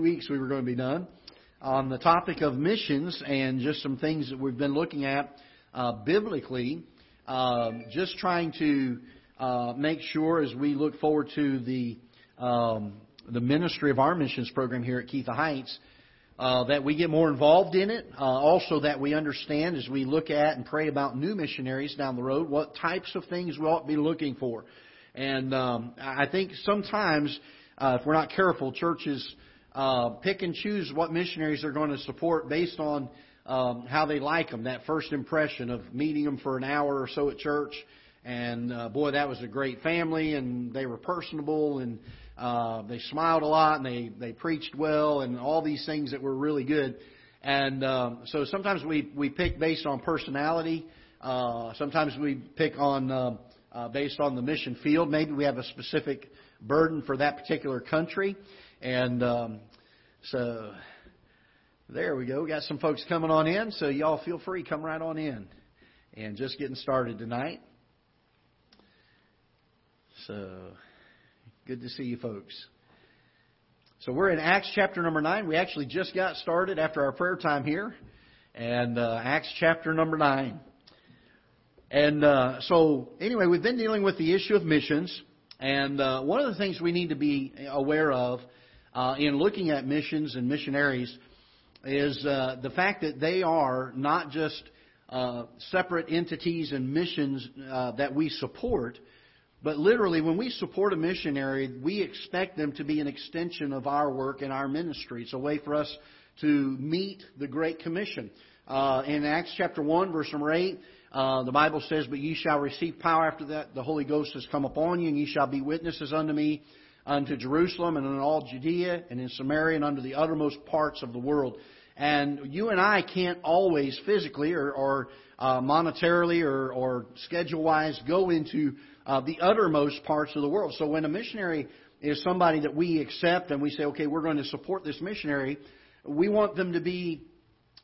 two weeks we were going to be done on the topic of missions and just some things that we've been looking at uh, biblically. Uh, just trying to uh, make sure as we look forward to the um, the ministry of our missions program here at Ketha Heights uh, that we get more involved in it. Uh, also, that we understand as we look at and pray about new missionaries down the road what types of things we ought to be looking for. And um, I think sometimes, uh, if we're not careful, churches uh, pick and choose what missionaries they're going to support based on um, how they like them. That first impression of meeting them for an hour or so at church, and uh, boy, that was a great family, and they were personable, and uh, they smiled a lot, and they they preached well, and all these things that were really good. And um, so sometimes we we pick based on personality. Uh, sometimes we pick on uh, uh, based on the mission field. Maybe we have a specific burden for that particular country. And um, so there we go. We got some folks coming on in, so y'all feel free, come right on in. And just getting started tonight. So good to see you folks. So we're in Acts chapter number 9. We actually just got started after our prayer time here. And uh, Acts chapter number 9. And uh, so, anyway, we've been dealing with the issue of missions. And uh, one of the things we need to be aware of uh, in looking at missions and missionaries is uh, the fact that they are not just uh, separate entities and missions uh, that we support, but literally, when we support a missionary, we expect them to be an extension of our work and our ministry. It's a way for us to meet the Great Commission. Uh, in Acts chapter 1, verse number 8, uh, the Bible says, But ye shall receive power after that the Holy Ghost has come upon you, and ye shall be witnesses unto me unto Jerusalem and in all Judea and in Samaria and unto the uttermost parts of the world. And you and I can't always physically or, or uh, monetarily or, or schedule wise go into uh, the uttermost parts of the world. So when a missionary is somebody that we accept and we say, okay, we're going to support this missionary, we want them to be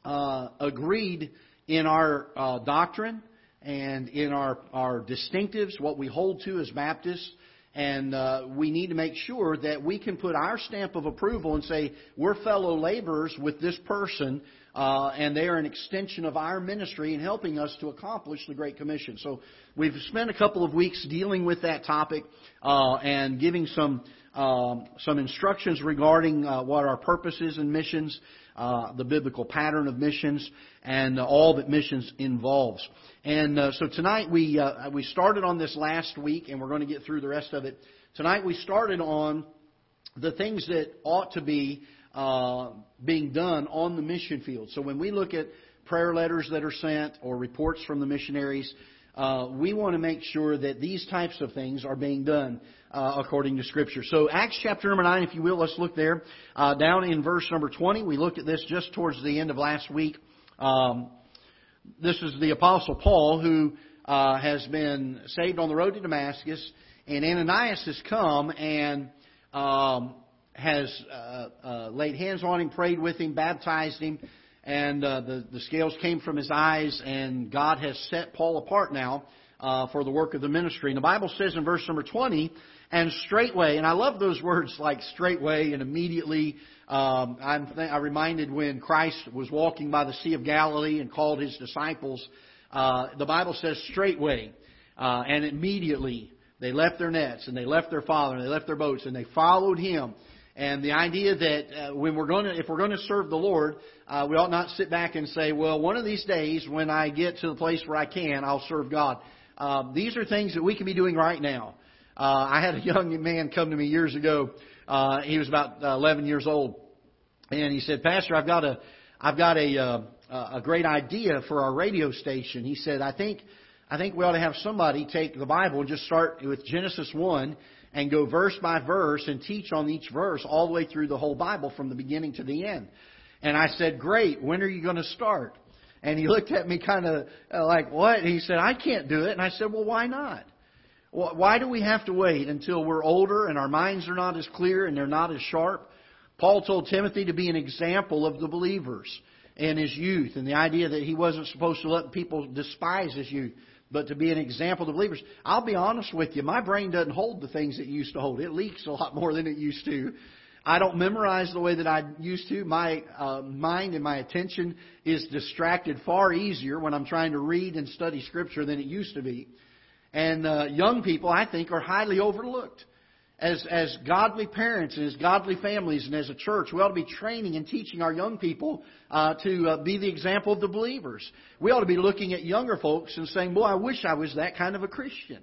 uh, agreed in our uh, doctrine and in our, our distinctives, what we hold to as Baptists, and uh, we need to make sure that we can put our stamp of approval and say, we're fellow laborers with this person, uh, and they are an extension of our ministry in helping us to accomplish the Great Commission. So we've spent a couple of weeks dealing with that topic uh, and giving some um, some instructions regarding uh, what our purpose is in missions, uh, the biblical pattern of missions, and uh, all that missions involves. And uh, so tonight we uh, we started on this last week, and we're going to get through the rest of it. Tonight we started on the things that ought to be uh, being done on the mission field. So when we look at prayer letters that are sent or reports from the missionaries, uh, we want to make sure that these types of things are being done uh, according to Scripture. So Acts chapter number 9, if you will, let's look there. Uh, down in verse number 20, we looked at this just towards the end of last week. Um, this is the Apostle Paul who uh, has been saved on the road to Damascus, and Ananias has come and um, has uh, uh, laid hands on him, prayed with him, baptized him, and uh, the the scales came from his eyes, and God has set Paul apart now uh, for the work of the ministry. And the Bible says in verse number twenty, and straightway, and I love those words like straightway and immediately. Um, I'm, th- I'm reminded when Christ was walking by the Sea of Galilee and called his disciples. Uh, the Bible says straightway, uh, and immediately they left their nets and they left their father and they left their boats and they followed him. And the idea that uh, when we're going to, if we're going to serve the Lord, uh, we ought not sit back and say, "Well, one of these days when I get to the place where I can, I'll serve God." Uh, these are things that we can be doing right now. Uh, I had a young man come to me years ago uh, he was about uh, 11 years old, and he said, "Pastor, I've got a, I've got a, uh, a great idea for our radio station." He said, "I think, I think we ought to have somebody take the Bible and just start with Genesis one and go verse by verse and teach on each verse all the way through the whole Bible from the beginning to the end." And I said, "Great. When are you going to start?" And he looked at me kind of uh, like, "What?" And he said, "I can't do it." And I said, "Well, why not?" Why do we have to wait until we're older and our minds are not as clear and they're not as sharp? Paul told Timothy to be an example of the believers in his youth and the idea that he wasn't supposed to let people despise his youth, but to be an example to believers. I'll be honest with you, my brain doesn't hold the things it used to hold. It leaks a lot more than it used to. I don't memorize the way that I used to. My uh, mind and my attention is distracted far easier when I'm trying to read and study Scripture than it used to be. And uh, young people, I think, are highly overlooked. As, as godly parents and as godly families and as a church, we ought to be training and teaching our young people uh, to uh, be the example of the believers. We ought to be looking at younger folks and saying, Boy, I wish I was that kind of a Christian.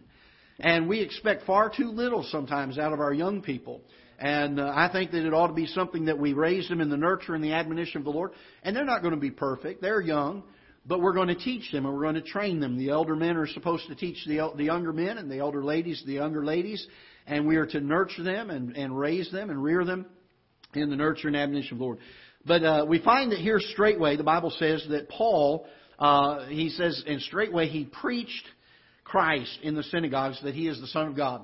And we expect far too little sometimes out of our young people. And uh, I think that it ought to be something that we raise them in the nurture and the admonition of the Lord. And they're not going to be perfect. They're young. But we're going to teach them and we're going to train them. The elder men are supposed to teach the, the younger men and the elder ladies the younger ladies. And we are to nurture them and, and raise them and rear them in the nurture and admonition of the Lord. But uh, we find that here straightway, the Bible says that Paul, uh, he says, and straightway he preached Christ in the synagogues that he is the Son of God.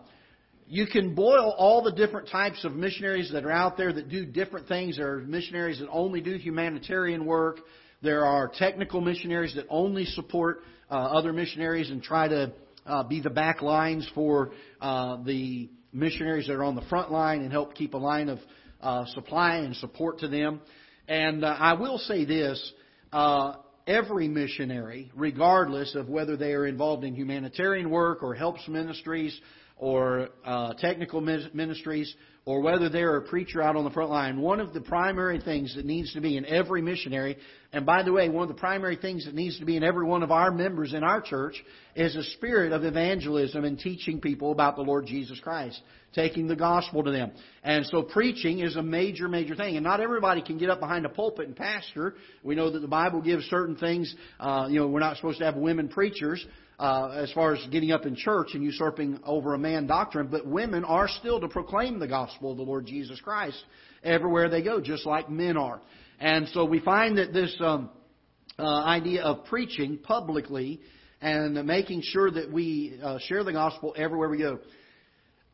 You can boil all the different types of missionaries that are out there that do different things. There are missionaries that only do humanitarian work. There are technical missionaries that only support uh, other missionaries and try to uh, be the back lines for uh, the missionaries that are on the front line and help keep a line of uh, supply and support to them. And uh, I will say this uh, every missionary, regardless of whether they are involved in humanitarian work or helps ministries or uh, technical ministries, or whether they're a preacher out on the front line, one of the primary things that needs to be in every missionary, and by the way, one of the primary things that needs to be in every one of our members in our church is a spirit of evangelism and teaching people about the Lord Jesus Christ, taking the gospel to them. And so preaching is a major, major thing. And not everybody can get up behind a pulpit and pastor. We know that the Bible gives certain things, uh, you know, we're not supposed to have women preachers uh, as far as getting up in church and usurping over a man doctrine, but women are still to proclaim the gospel of the Lord Jesus Christ everywhere they go, just like men are. And so we find that this um, uh, idea of preaching publicly and making sure that we uh, share the gospel everywhere we go.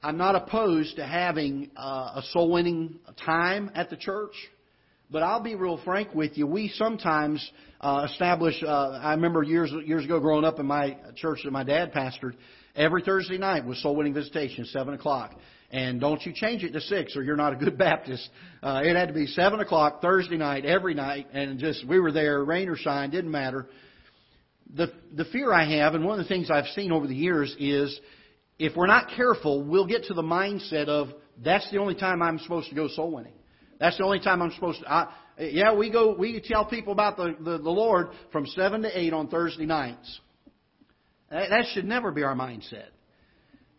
I'm not opposed to having uh, a soul winning time at the church. But I'll be real frank with you. We sometimes uh, establish. Uh, I remember years years ago, growing up in my church that my dad pastored. Every Thursday night was soul winning visitation, seven o'clock. And don't you change it to six, or you're not a good Baptist. Uh, it had to be seven o'clock Thursday night every night, and just we were there, rain or shine, didn't matter. The the fear I have, and one of the things I've seen over the years is, if we're not careful, we'll get to the mindset of that's the only time I'm supposed to go soul winning. That's the only time I'm supposed to. I, yeah, we go. We tell people about the, the, the Lord from seven to eight on Thursday nights. That, should never be our mindset.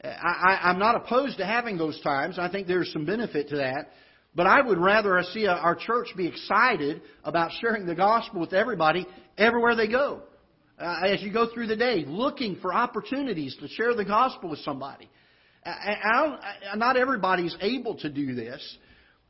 I, I, I'm not opposed to having those times. I think there's some benefit to that. But I would rather see our church be excited about sharing the gospel with everybody everywhere they go. Uh, as you go through the day, looking for opportunities to share the gospel with somebody. I I, not everybody's able to do this,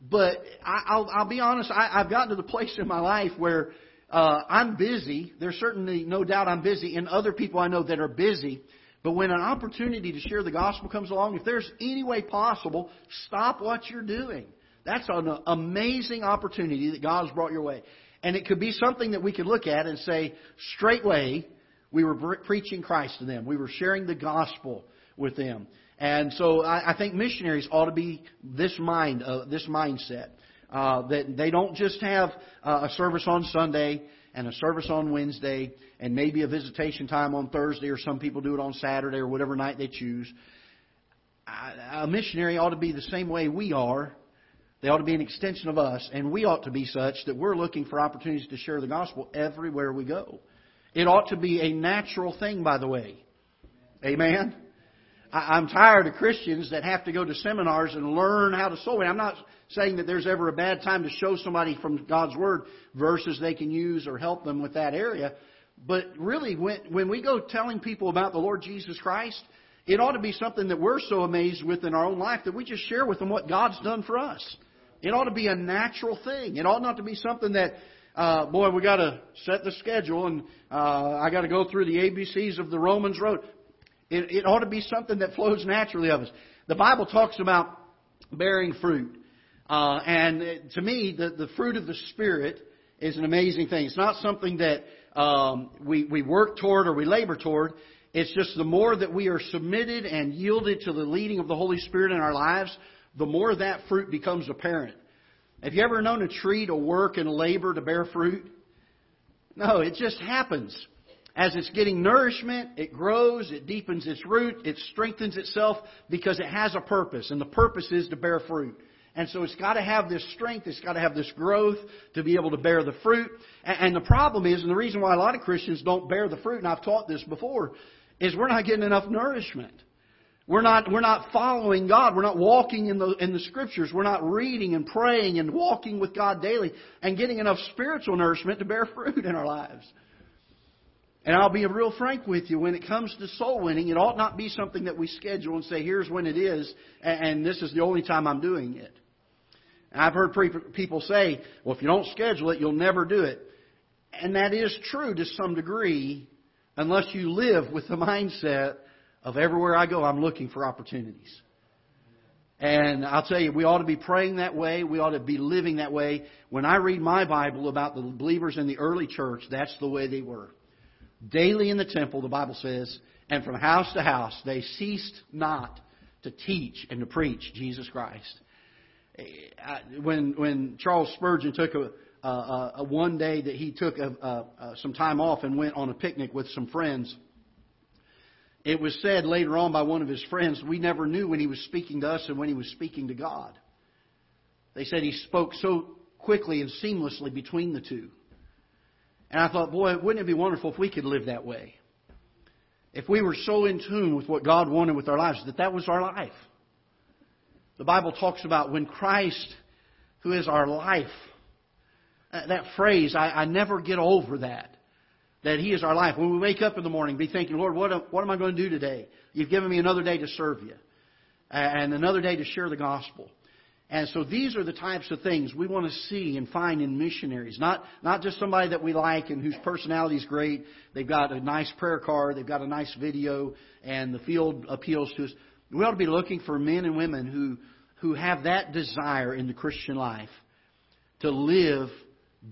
but I, will I'll be honest, I, I've gotten to the place in my life where uh, I'm busy. There's certainly no doubt I'm busy, and other people I know that are busy. But when an opportunity to share the gospel comes along, if there's any way possible, stop what you're doing. That's an amazing opportunity that God's brought your way. And it could be something that we could look at and say, straightway, we were preaching Christ to them. We were sharing the gospel with them. And so I, I think missionaries ought to be this mind, uh, this mindset. Uh, that they don't just have uh, a service on Sunday and a service on Wednesday and maybe a visitation time on Thursday or some people do it on Saturday or whatever night they choose. A missionary ought to be the same way we are. They ought to be an extension of us, and we ought to be such that we're looking for opportunities to share the gospel everywhere we go. It ought to be a natural thing, by the way. Amen? I'm tired of Christians that have to go to seminars and learn how to soul win. I'm not saying that there's ever a bad time to show somebody from God's Word verses they can use or help them with that area. But really, when, when we go telling people about the Lord Jesus Christ, it ought to be something that we're so amazed with in our own life that we just share with them what God's done for us. It ought to be a natural thing. It ought not to be something that, uh, boy, we got to set the schedule and uh, I got to go through the ABCs of the Romans Road. It, it ought to be something that flows naturally of us. The Bible talks about bearing fruit. Uh, and to me, the, the fruit of the Spirit is an amazing thing. It's not something that um, we, we work toward or we labor toward. It's just the more that we are submitted and yielded to the leading of the Holy Spirit in our lives, the more that fruit becomes apparent. Have you ever known a tree to work and labor to bear fruit? No, it just happens. As it's getting nourishment, it grows, it deepens its root, it strengthens itself because it has a purpose, and the purpose is to bear fruit. And so it's got to have this strength, it's got to have this growth to be able to bear the fruit. And the problem is, and the reason why a lot of Christians don't bear the fruit, and I've taught this before, is we're not getting enough nourishment. We're not, we're not following God. We're not walking in the, in the Scriptures. We're not reading and praying and walking with God daily and getting enough spiritual nourishment to bear fruit in our lives. And I'll be real frank with you, when it comes to soul winning, it ought not be something that we schedule and say, here's when it is, and this is the only time I'm doing it. And I've heard people say, well, if you don't schedule it, you'll never do it. And that is true to some degree, unless you live with the mindset of everywhere I go, I'm looking for opportunities. And I'll tell you, we ought to be praying that way. We ought to be living that way. When I read my Bible about the believers in the early church, that's the way they were. Daily in the temple, the Bible says, and from house to house, they ceased not to teach and to preach Jesus Christ. Eh, when, when Charles Spurgeon took a, a, a one day that he took a, some time off and went on a picnic with some friends, it was said later on by one of his friends, we never knew when he was speaking to us and when he was speaking to God. They said he spoke so quickly and seamlessly between the two. And I thought, boy, wouldn't it be wonderful if we could live that way? If we were so in tune with what God wanted with our lives, that that was our life. The Bible talks about when Christ, who is our life, uh, that phrase, I, I never get over that. That He is our life. When we wake up in the morning, be thinking, Lord, what, what am I going to do today? You've given me another day to serve you, and another day to share the gospel. And so these are the types of things we want to see and find in missionaries. Not, not just somebody that we like and whose personality is great. They've got a nice prayer card, they've got a nice video, and the field appeals to us. We ought to be looking for men and women who, who have that desire in the Christian life to live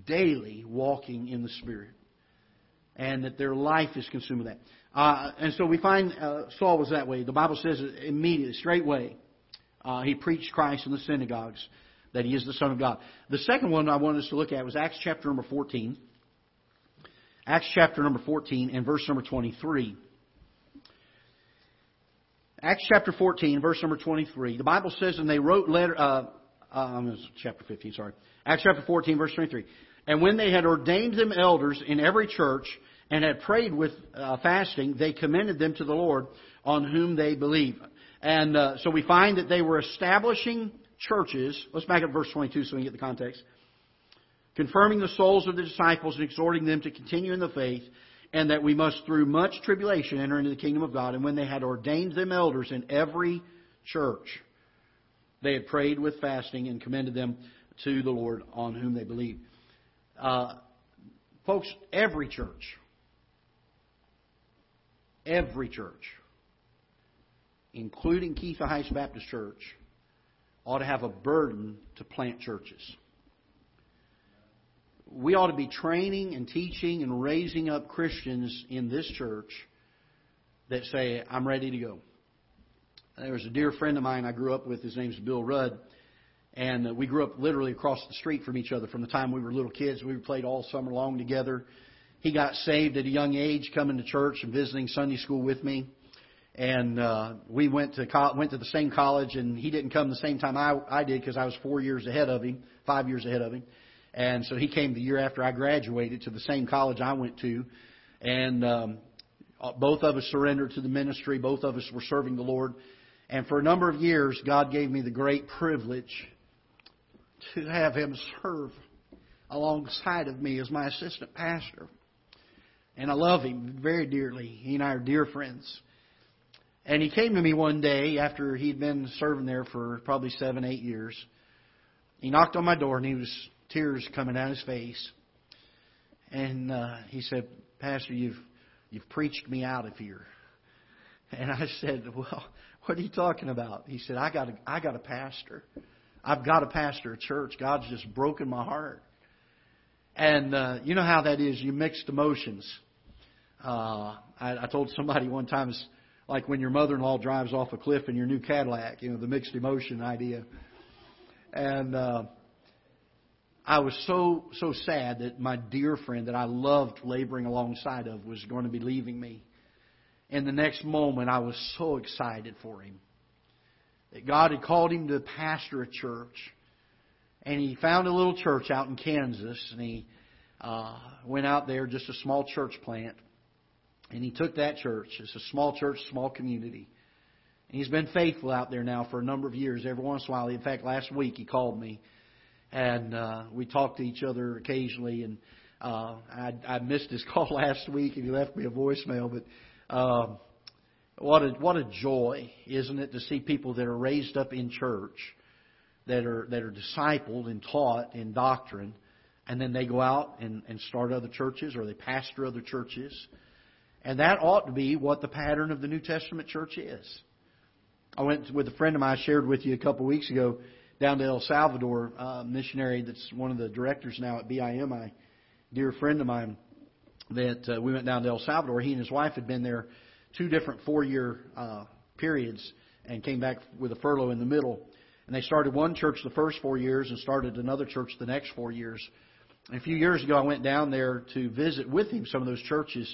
daily walking in the Spirit. And that their life is consumed with that. Uh, and so we find uh, Saul was that way. The Bible says immediately, straightway uh, he preached Christ in the synagogues, that he is the Son of God. The second one I want us to look at was Acts chapter number 14. Acts chapter number 14 and verse number 23. Acts chapter 14, verse number 23. The Bible says, and they wrote letter, uh, um, chapter 15, sorry. Acts chapter 14, verse 23. And when they had ordained them elders in every church and had prayed with uh, fasting, they commended them to the Lord on whom they believed. And uh, so we find that they were establishing churches. Let's back up verse 22 so we can get the context. Confirming the souls of the disciples and exhorting them to continue in the faith, and that we must, through much tribulation, enter into the kingdom of God. And when they had ordained them elders in every church, they had prayed with fasting and commended them to the Lord on whom they believed. Uh, folks, every church, every church including Ketha Heights Baptist Church, ought to have a burden to plant churches. We ought to be training and teaching and raising up Christians in this church that say, I'm ready to go. There was a dear friend of mine I grew up with. His name's Bill Rudd. And we grew up literally across the street from each other from the time we were little kids. We played all summer long together. He got saved at a young age, coming to church and visiting Sunday school with me and uh, we went to co- went to the same college, and he didn't come the same time I, I did because I was four years ahead of him, five years ahead of him, and so he came the year after I graduated to the same college I went to, and um, uh, both of us surrendered to the ministry. Both of us were serving the Lord, and for a number of years, God gave me the great privilege to have him serve alongside of me as my assistant pastor. And I love him very dearly. He and I are dear friends. And he came to me one day after he'd been serving there for probably seven, eight years. He knocked on my door and he was tears coming down his face. And uh, he said, Pastor, you've you've preached me out of here. And I said, Well, what are you talking about? He said, I got a I got a pastor. I've got a pastor a church. God's just broken my heart. And uh, you know how that is. You mixed emotions. Uh, I, I told somebody one time, like when your mother-in-law drives off a cliff in your new Cadillac, you know, the mixed emotion idea. And uh, I was so so sad that my dear friend that I loved laboring alongside of was going to be leaving me. And the next moment, I was so excited for him that God had called him to pastor a church, and he found a little church out in Kansas, and he uh, went out there, just a small church plant, and he took that church. It's a small church, small community. And he's been faithful out there now for a number of years. Every once in a while, in fact, last week he called me and uh, we talked to each other occasionally. And uh, I, I missed his call last week, and he left me a voicemail. But um, what a what a joy, isn't it, to see people that are raised up in church, that are that are discipled and taught in doctrine, and then they go out and, and start other churches or they pastor other churches. And that ought to be what the pattern of the New Testament church is. I went with a friend of mine I shared with you a couple of weeks ago down to El Salvador, uh, missionary that's one of the directors now at BIM, a dear friend of mine, that uh, we went down to El Salvador. He and his wife had been there two different four-year uh, periods and came back with a furlough in the middle. And they started one church the first four years and started another church the next four years. And a few years ago, I went down there to visit with him some of those churches.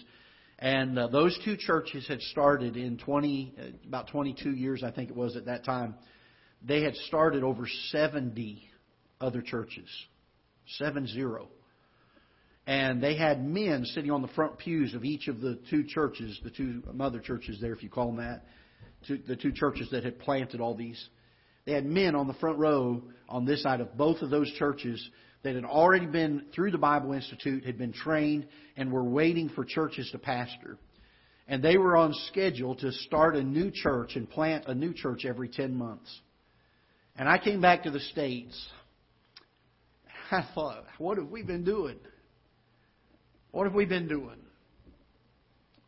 And uh, those two churches had started in 20, uh, about 22 years, I think it was at that time they had started over 70 other churches. Seven zero. And they had men sitting on the front pews of each of the two churches, the two mother churches there, if you call them that, the two churches that had planted all these. They had men on the front row on this side of both of those churches that had already been through the Bible Institute, had been trained, and were waiting for churches to pastor. And they were on schedule to start a new church and plant a new church every 10 months. And I came back to the States. I thought, what have we been doing? What have we been doing?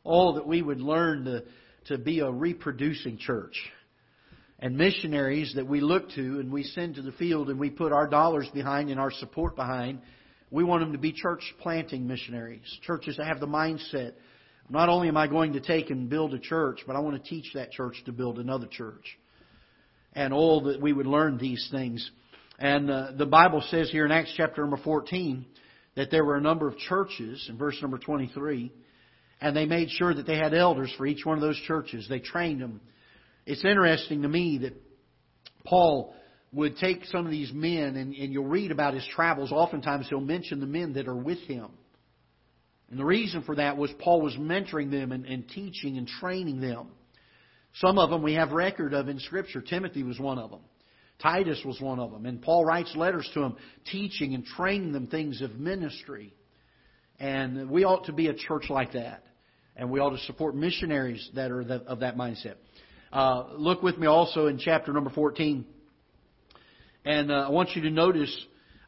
Oh, that we would learn to, to be a reproducing church. And missionaries that we look to and we send to the field and we put our dollars behind and our support behind, we want them to be church planting missionaries. Churches that have the mindset not only am I going to take and build a church, but I want to teach that church to build another church and all that we would learn these things. And uh, the Bible says here in Acts chapter number 14 that there were a number of churches in verse number 23, and they made sure that they had elders for each one of those churches. They trained them. It's interesting to me that Paul would take some of these men, and, and you'll read about his travels. Oftentimes he'll mention the men that are with him. And the reason for that was Paul was mentoring them and, and teaching and training them. Some of them we have record of in Scripture. Timothy was one of them. Titus was one of them. And Paul writes letters to them, teaching and training them things of ministry. And we ought to be a church like that. And we ought to support missionaries that are of that mindset. Uh, look with me also in chapter number 14. And uh, I want you to notice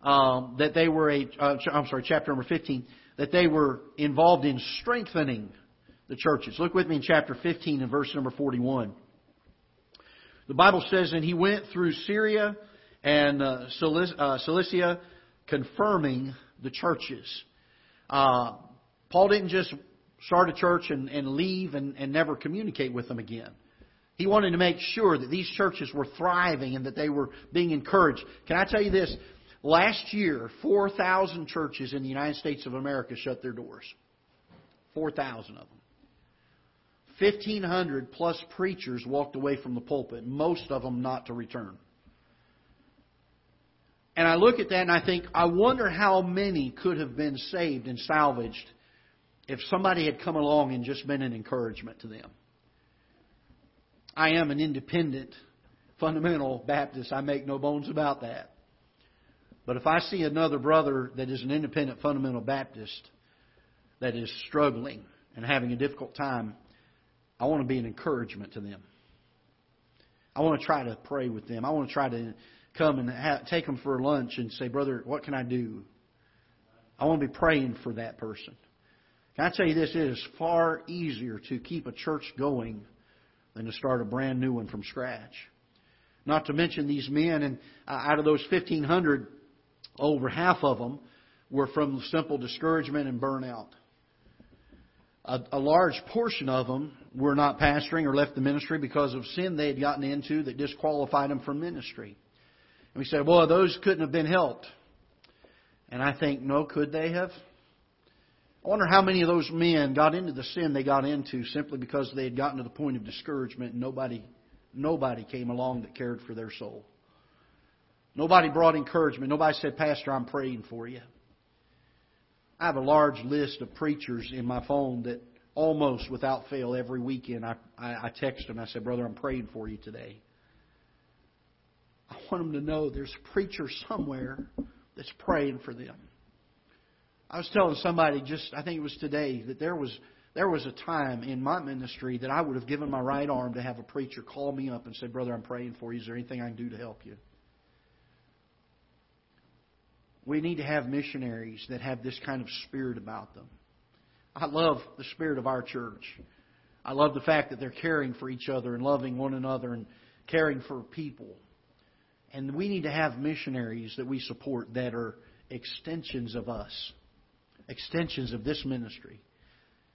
um, that they were a, uh, I'm sorry, chapter number 15, that they were involved in strengthening the churches. Look with me in chapter 15 and verse number 41. The Bible says, And he went through Syria and uh, uh, Cilicia, confirming the churches. Uh, Paul didn't just start a church and, and leave and, and never communicate with them again. He wanted to make sure that these churches were thriving and that they were being encouraged. Can I tell you this? Last year, 4,000 churches in the United States of America shut their doors. 4,000 of them. 1,500 plus preachers walked away from the pulpit, most of them not to return. And I look at that and I think, I wonder how many could have been saved and salvaged if somebody had come along and just been an encouragement to them. I am an independent, fundamental Baptist. I make no bones about that. But if I see another brother that is an independent, fundamental Baptist that is struggling and having a difficult time, I want to be an encouragement to them. I want to try to pray with them. I want to try to come and take them for lunch and say, Brother, what can I do? I want to be praying for that person. Can I tell you this? It is far easier to keep a church going than to start a brand new one from scratch. Not to mention these men, and out of those 1,500, over half of them were from simple discouragement and burnout a, a large portion of them were not pastoring or left the ministry because of sin they had gotten into that disqualified them from ministry. And we said, well, those couldn't have been helped. And I think, no, could they have? I wonder how many of those men got into the sin they got into simply because they had gotten to the point of discouragement and nobody, nobody came along that cared for their soul. Nobody brought encouragement. Nobody said, Pastor, I'm praying for you. I have a large list of preachers in my phone that almost without fail every weekend I, I, I text them. I say, Brother, I'm praying for you today. I want them to know there's a preacher somewhere that's praying for them. I was telling somebody just, I think it was today, that there was there was a time in my ministry that I would have given my right arm to have a preacher call me up and say, Brother, I'm praying for you. Is there anything I can do to help you? We need to have missionaries that have this kind of spirit about them. I love the spirit of our church. I love the fact that they're caring for each other and loving one another and caring for people. And we need to have missionaries that we support that are extensions of us extensions of this ministry.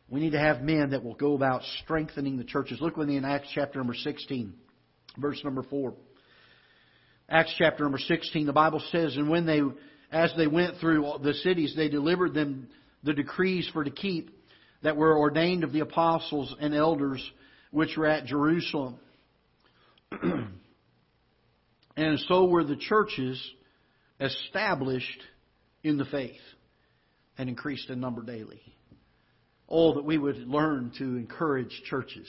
We need to have men that will go about strengthening the churches. Look with me in Acts chapter number 16, verse number 4. Acts chapter number 16, the Bible says, And when they, as they went through the cities, they delivered them the decrees for to keep that were ordained of the apostles and elders which were at Jerusalem. and so were the churches established in the faith and increased in number daily. Oh, that we would learn to encourage churches,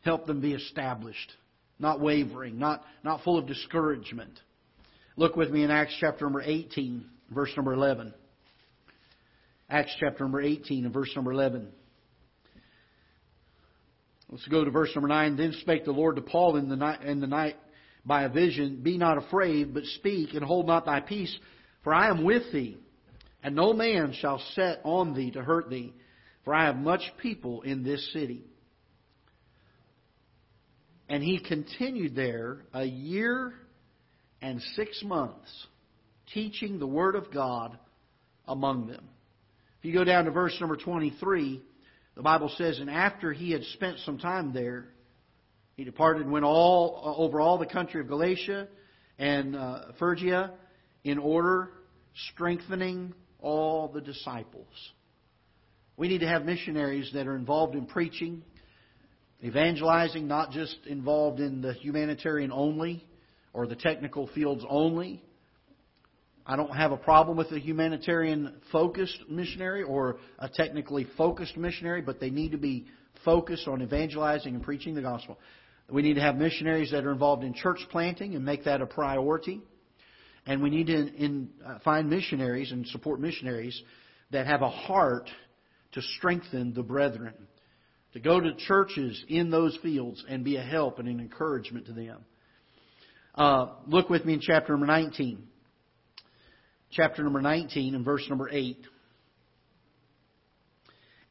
help them be established, not wavering, not, not full of discouragement. Look with me in Acts chapter number 18, verse number 11. Acts chapter number 18 and verse number 11. Let's go to verse number 9. Then spake the Lord to Paul in the night, in the night by a vision, Be not afraid, but speak, and hold not thy peace, for I am with thee and no man shall set on thee to hurt thee, for I have much people in this city. And he continued there a year and six months, teaching the word of God among them. If you go down to verse number 23, the Bible says, And after he had spent some time there, he departed and went all over all the country of Galatia and uh, Phrygia in order, strengthening all the disciples. We need to have missionaries that are involved in preaching, evangelizing, not just involved in the humanitarian only or the technical fields only. I don't have a problem with a humanitarian focused missionary or a technically focused missionary, but they need to be focused on evangelizing and preaching the gospel. We need to have missionaries that are involved in church planting and make that a priority. And we need to in, uh, find missionaries and support missionaries that have a heart to strengthen the brethren, to go to churches in those fields and be a help and an encouragement to them. Uh, look with me in chapter number 19. Chapter number 19 and verse number 8.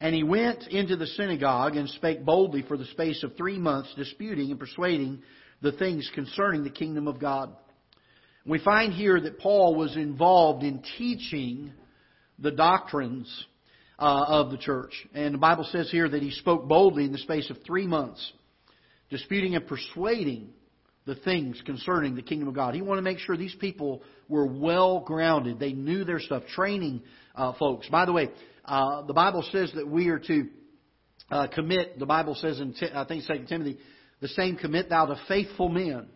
And he went into the synagogue and spake boldly for the space of three months, disputing and persuading the things concerning the kingdom of God. We find here that Paul was involved in teaching the doctrines uh, of the church. And the Bible says here that he spoke boldly in the space of three months, disputing and persuading the things concerning the kingdom of God. He wanted to make sure these people were well grounded. They knew their stuff, training uh, folks. By the way, uh, the Bible says that we are to uh, commit, the Bible says in, I think, 2 Timothy, the same commit thou to faithful men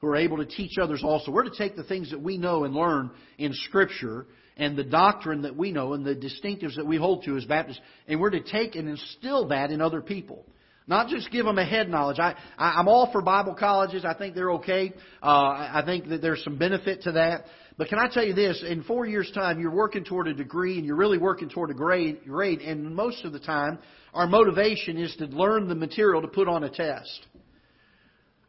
who are able to teach others also. We're to take the things that we know and learn in Scripture and the doctrine that we know and the distinctives that we hold to as Baptists, and we're to take and instill that in other people. Not just give them a head knowledge. I, I, I'm all for Bible colleges. I think they're okay. Uh, I think that there's some benefit to that. But can I tell you this? In four years' time, you're working toward a degree and you're really working toward a grade, grade. And most of the time, our motivation is to learn the material to put on a test.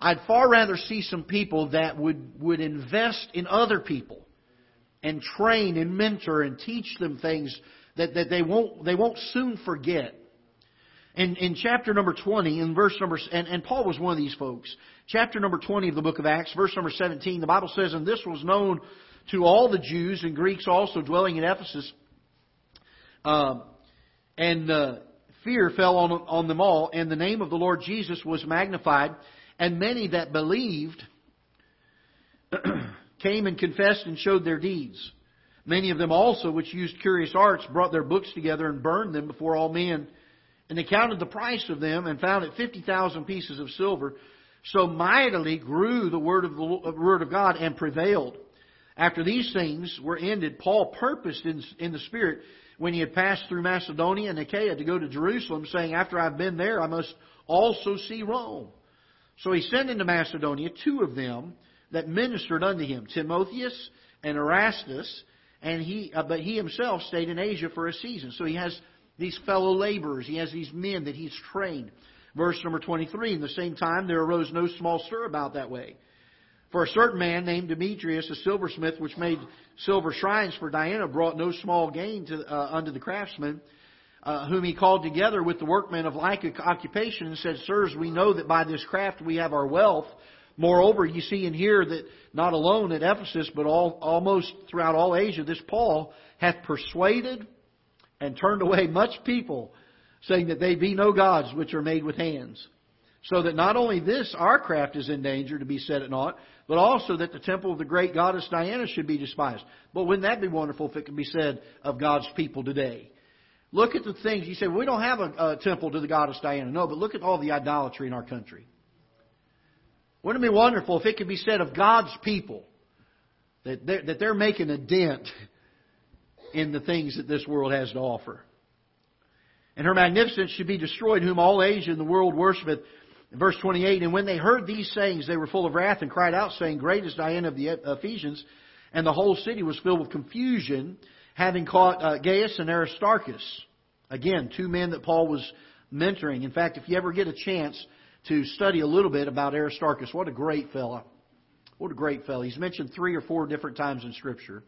I'd far rather see some people that would, would invest in other people and train and mentor and teach them things that, that they won't they won't soon forget. In, in chapter number 20, in verse number, and, and Paul was one of these folks. Chapter number 20 of the book of Acts, verse number 17, the Bible says, And this was known to all the Jews and Greeks also dwelling in Ephesus. Uh, and uh, fear fell on, on them all, and the name of the Lord Jesus was magnified. And many that believed came and confessed and showed their deeds. Many of them also, which used curious arts, brought their books together and burned them before all men. And they counted the price of them and found it 50,000 pieces of silver. So mightily grew the word of the uh, word of God and prevailed. After these things were ended, Paul purposed in, in the Spirit when he had passed through Macedonia and Achaia to go to Jerusalem, saying, After I've been there, I must also see Rome. So he sent into Macedonia two of them that ministered unto him, Timotheus and Erastus, and he, uh, but he himself stayed in Asia for a season. So he has these fellow laborers. He has these men that he's trained. Verse number 23, in the same time there arose no small stir about that way. For a certain man named Demetrius, a silversmith, which made silver shrines for Diana, brought no small gain to, uh, unto the craftsmen, uh, whom he called together with the workmen of like occupation, and said, Sirs, we know that by this craft we have our wealth. Moreover, you see and hear that not alone at Ephesus, but all, almost throughout all Asia, this Paul hath persuaded and turned away much people, saying that they be no gods which are made with hands. So that not only this, our craft is in danger to be set at naught, but also that the temple of the great goddess Diana should be despised. But wouldn't that be wonderful if it could be said of God's people today? Look at the things. You say, we don't have a, a temple to the goddess Diana. No, but look at all the idolatry in our country. Wouldn't it be wonderful if it could be said of God's people that they're, that they're making a dent in the things that this world has to offer? And her magnificence should be destroyed, whom all Asia and the world worshipeth. Verse 28, And when they heard these sayings, they were full of wrath and cried out, saying, Great is Diana of the Ephesians. And the whole city was filled with confusion, having caught uh, Gaius and Aristarchus. Again, two men that Paul was mentoring. In fact, if you ever get a chance to study a little bit about Aristarchus, what a great fella. What a great fellow. He's mentioned three or four different times in Scripture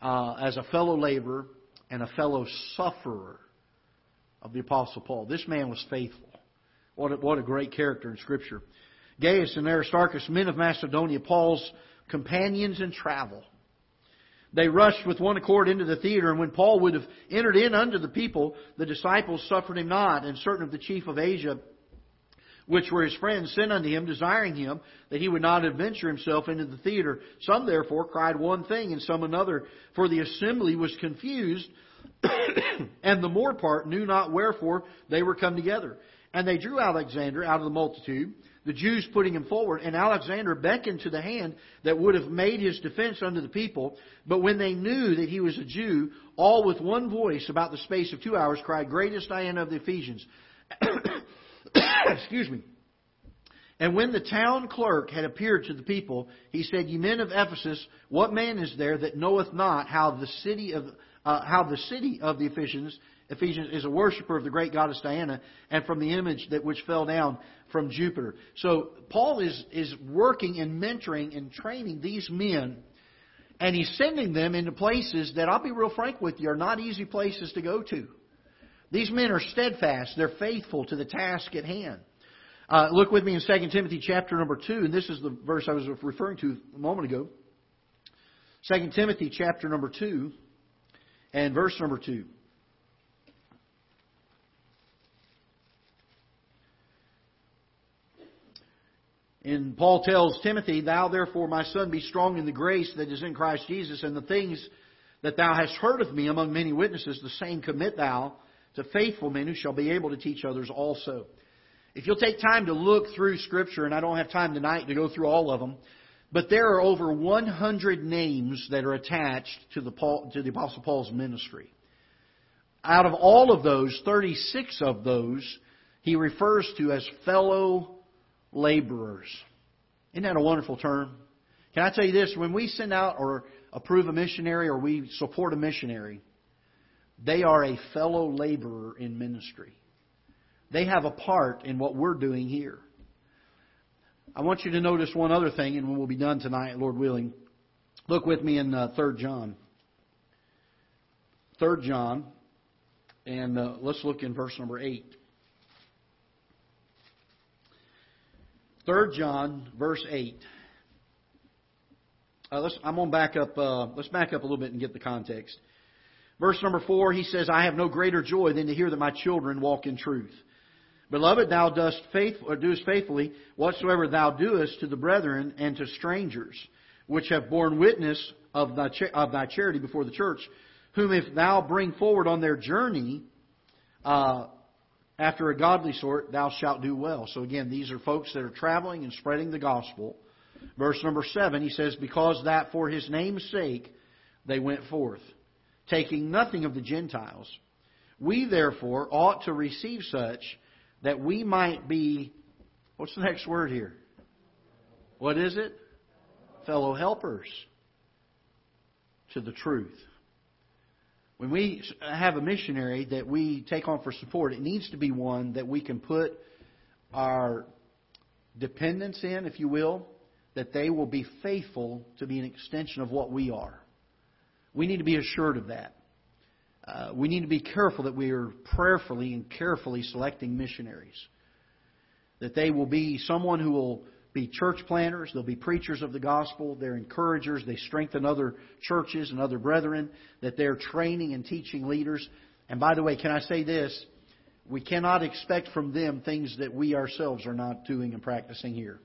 uh, as a fellow laborer and a fellow sufferer of the Apostle Paul. This man was faithful. What a, what a great character in Scripture. Gaius and Aristarchus, men of Macedonia, Paul's companions in travel. They rushed with one accord into the theater, and when Paul would have entered in unto the people, the disciples suffered him not, and certain of the chief of Asia, which were his friends, sent unto him, desiring him that he would not adventure himself into the theater. Some therefore cried one thing, and some another, for the assembly was confused, and the more part knew not wherefore they were come together. And they drew Alexander out of the multitude, the Jews putting him forward, and Alexander beckoned to the hand that would have made his defense unto the people. But when they knew that he was a Jew, all with one voice, about the space of two hours, cried, Greatest Diana of the Ephesians. Excuse me. And when the town clerk had appeared to the people, he said, Ye men of Ephesus, what man is there that knoweth not how the city of uh, how the city of the Ephesians Ephesians is a worshiper of the great goddess Diana and from the image that which fell down from Jupiter. So Paul is, is working and mentoring and training these men and he's sending them into places that I'll be real frank with you are not easy places to go to. These men are steadfast. They're faithful to the task at hand. Uh, look with me in 2 Timothy chapter number 2, and this is the verse I was referring to a moment ago. 2 Timothy chapter number 2 and verse number 2. And Paul tells Timothy, Thou therefore, my son, be strong in the grace that is in Christ Jesus, and the things that thou hast heard of me among many witnesses, the same commit thou to faithful men who shall be able to teach others also. If you'll take time to look through Scripture, and I don't have time tonight to go through all of them, but there are over 100 names that are attached to the, Paul, to the Apostle Paul's ministry. Out of all of those, 36 of those he refers to as fellow laborers. Isn't that a wonderful term? Can I tell you this? When we send out or approve a missionary or we support a missionary, they are a fellow laborer in ministry. They have a part in what we're doing here. I want you to notice one other thing, and we'll be done tonight, Lord willing. Look with me in uh, 3 John. 3 John, and uh, let's look in verse number 8. 3 John, verse 8. Uh, let's, I'm going to back up. Uh, let's back up a little bit and get the context. Verse number 4, he says, I have no greater joy than to hear that my children walk in truth. Beloved, thou dost, faith, or doest faithfully whatsoever thou doest to the brethren and to strangers, which have borne witness of thy, of thy charity before the church, whom if thou bring forward on their journey uh, after a godly sort, thou shalt do well. So again, these are folks that are traveling and spreading the gospel. Verse number seven, he says, Because that for his name's sake they went forth, taking nothing of the Gentiles. We therefore ought to receive such that we might be, what's the next word here? What is it? Fellow helpers to the truth. When we have a missionary that we take on for support, it needs to be one that we can put our dependence in, if you will, that they will be faithful to be an extension of what we are. We need to be assured of that. Uh, we need to be careful that we are prayerfully and carefully selecting missionaries. That they will be someone who will be church planters, they'll be preachers of the gospel, they're encouragers, they strengthen other churches and other brethren, that they're training and teaching leaders. And by the way, can I say this? We cannot expect from them things that we ourselves are not doing and practicing here.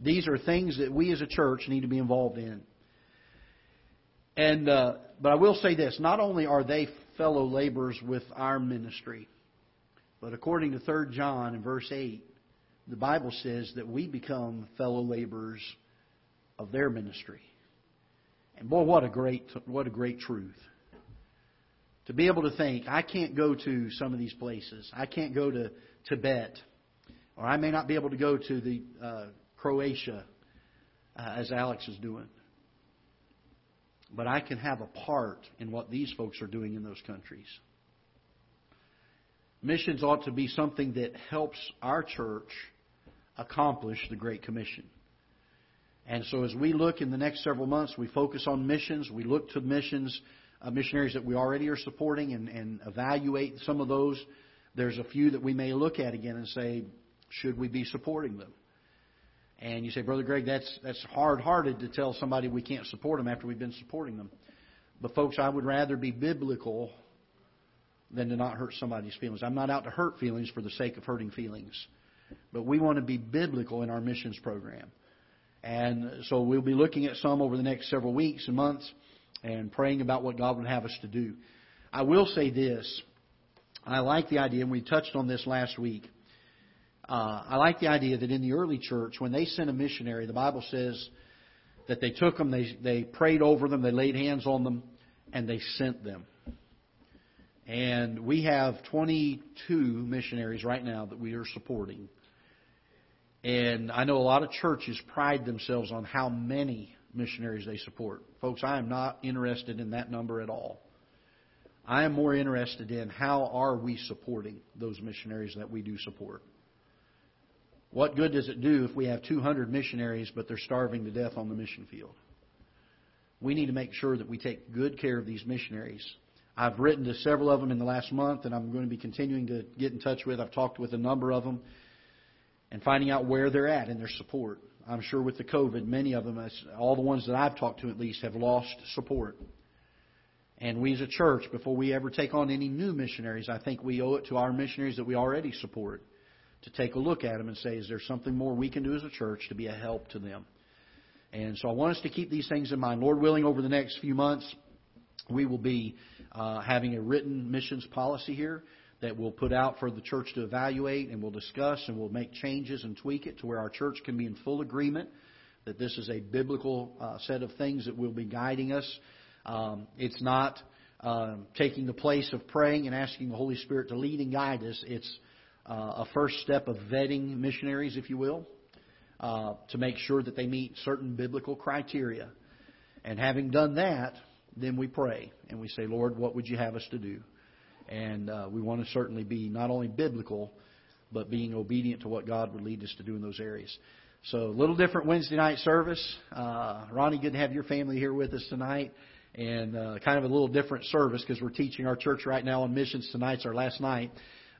These are things that we as a church need to be involved in. And uh, but I will say this: not only are they fellow laborers with our ministry, but according to 3 John in verse 8, the Bible says that we become fellow laborers of their ministry. And boy, what a great what a great truth. To be able to think, I can't go to some of these places. I can't go to Tibet, or I may not be able to go to the uh, Croatia, uh, as Alex is doing. But I can have a part in what these folks are doing in those countries. Missions ought to be something that helps our church accomplish the Great Commission. And so as we look in the next several months, we focus on missions. We look to missions, uh, missionaries that we already are supporting and, and evaluate some of those. There's a few that we may look at again and say, should we be supporting them? And you say, Brother Greg, that's, that's hard hearted to tell somebody we can't support them after we've been supporting them. But, folks, I would rather be biblical than to not hurt somebody's feelings. I'm not out to hurt feelings for the sake of hurting feelings. But we want to be biblical in our missions program. And so we'll be looking at some over the next several weeks and months and praying about what God would have us to do. I will say this. I like the idea, and we touched on this last week. Uh, I like the idea that in the early church, when they sent a missionary, the Bible says that they took them, they, they prayed over them, they laid hands on them, and they sent them. And we have 22 missionaries right now that we are supporting. And I know a lot of churches pride themselves on how many missionaries they support. Folks, I am not interested in that number at all. I am more interested in how are we supporting those missionaries that we do support. What good does it do if we have 200 missionaries but they're starving to death on the mission field? We need to make sure that we take good care of these missionaries I've written to several of them in the last month, and I'm going to be continuing to get in touch with. I've talked with a number of them and finding out where they're at in their support. I'm sure with the COVID, many of them, all the ones that I've talked to at least, have lost support. And we as a church, before we ever take on any new missionaries, I think we owe it to our missionaries that we already support to take a look at them and say, is there something more we can do as a church to be a help to them? And so I want us to keep these things in mind. Lord willing, over the next few months, we will be uh, having a written missions policy here that we'll put out for the church to evaluate and we'll discuss and we'll make changes and tweak it to where our church can be in full agreement that this is a biblical uh, set of things that will be guiding us. Um, it's not uh, taking the place of praying and asking the Holy Spirit to lead and guide us. It's uh, a first step of vetting missionaries, if you will, uh, to make sure that they meet certain biblical criteria. And having done that, then we pray and we say, Lord, what would you have us to do? And uh, we want to certainly be not only biblical, but being obedient to what God would lead us to do in those areas. So, a little different Wednesday night service. Uh, Ronnie, good to have your family here with us tonight. And uh, kind of a little different service because we're teaching our church right now on missions. Tonight's our last night.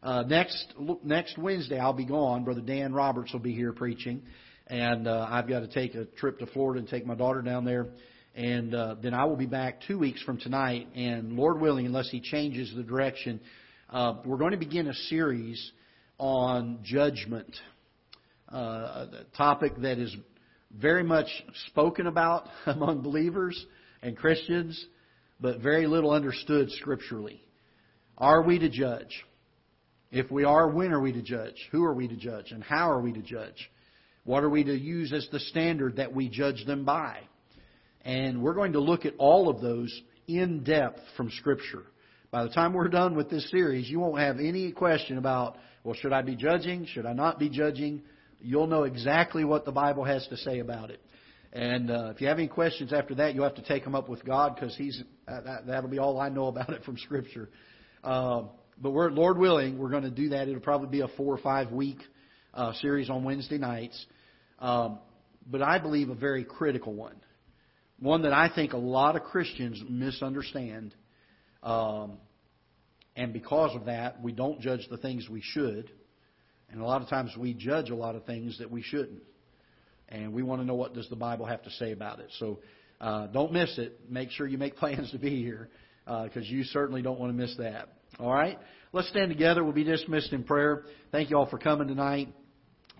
Uh, next next Wednesday, I'll be gone. Brother Dan Roberts will be here preaching, and uh, I've got to take a trip to Florida and take my daughter down there and uh, then I will be back two weeks from tonight. And Lord willing, unless He changes the direction, uh, we're going to begin a series on judgment, uh, a topic that is very much spoken about among believers, and Christians, but very little understood scripturally. Are we to judge? If we are, when are we to judge? Who are we to judge? And how are we to judge? What are we to use as the standard that we judge them by? And we're going to look at all of those in depth from Scripture. By the time we're done with this series, you won't have any question about, well, should I be judging? Should I not be judging? You'll know exactly what the Bible has to say about it. And uh, if you have any questions after that, you'll have to take them up with God because He's uh, that, that'll be all I know about it from Scripture. Uh, but we're Lord willing, we're going to do that. It'll probably be a four or five week uh, series on Wednesday nights. Um, but I believe a very critical one, one that I think a lot of Christians misunderstand. Um, and because of that, we don't judge the things we should. And a lot of times we judge a lot of things that we shouldn't and we want to know what does the Bible have to say about it. So uh, don't miss it. Make sure you make plans to be here because uh, you certainly don't want to miss that. All right, let's stand together. We'll be dismissed in prayer. Thank you all for coming tonight,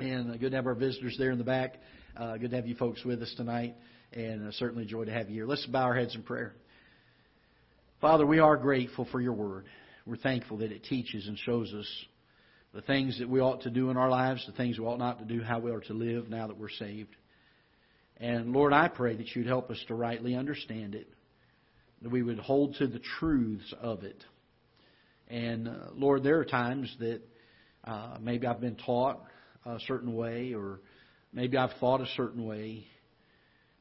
and uh, good to have our visitors there in the back. Uh, good to have you folks with us tonight, and certainly a joy to have you here. Let's bow our heads in prayer. Father, we are grateful for your word. We're thankful that it teaches and shows us the things that we ought to do in our lives, the things we ought not to do, how we are to live now that we're saved. And Lord, I pray that you'd help us to rightly understand it, that we would hold to the truths of it. And uh, Lord, there are times that uh, maybe I've been taught a certain way, or maybe I've thought a certain way.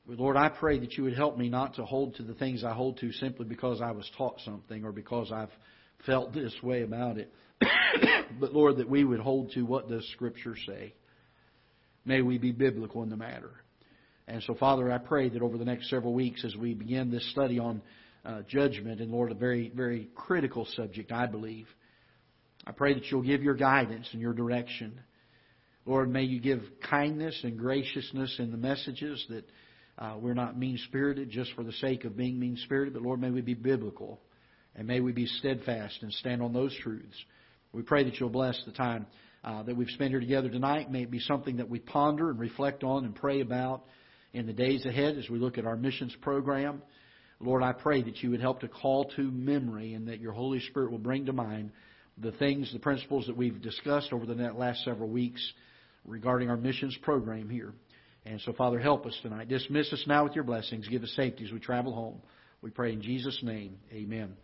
Lord, I pray that you would help me not to hold to the things I hold to simply because I was taught something or because I've felt this way about it. but Lord, that we would hold to what does Scripture say. May we be biblical in the matter. And so, Father, I pray that over the next several weeks, as we begin this study on uh, judgment, and Lord, a very, very critical subject, I believe, I pray that you'll give your guidance and your direction. Lord, may you give kindness and graciousness in the messages that uh, we're not mean spirited just for the sake of being mean spirited, but Lord, may we be biblical and may we be steadfast and stand on those truths. We pray that you'll bless the time uh, that we've spent here together tonight. May it be something that we ponder and reflect on and pray about in the days ahead as we look at our missions program. Lord, I pray that you would help to call to memory and that your Holy Spirit will bring to mind the things, the principles that we've discussed over the last several weeks regarding our missions program here. And so, Father, help us tonight. Dismiss us now with your blessings. Give us safety as we travel home. We pray in Jesus' name. Amen.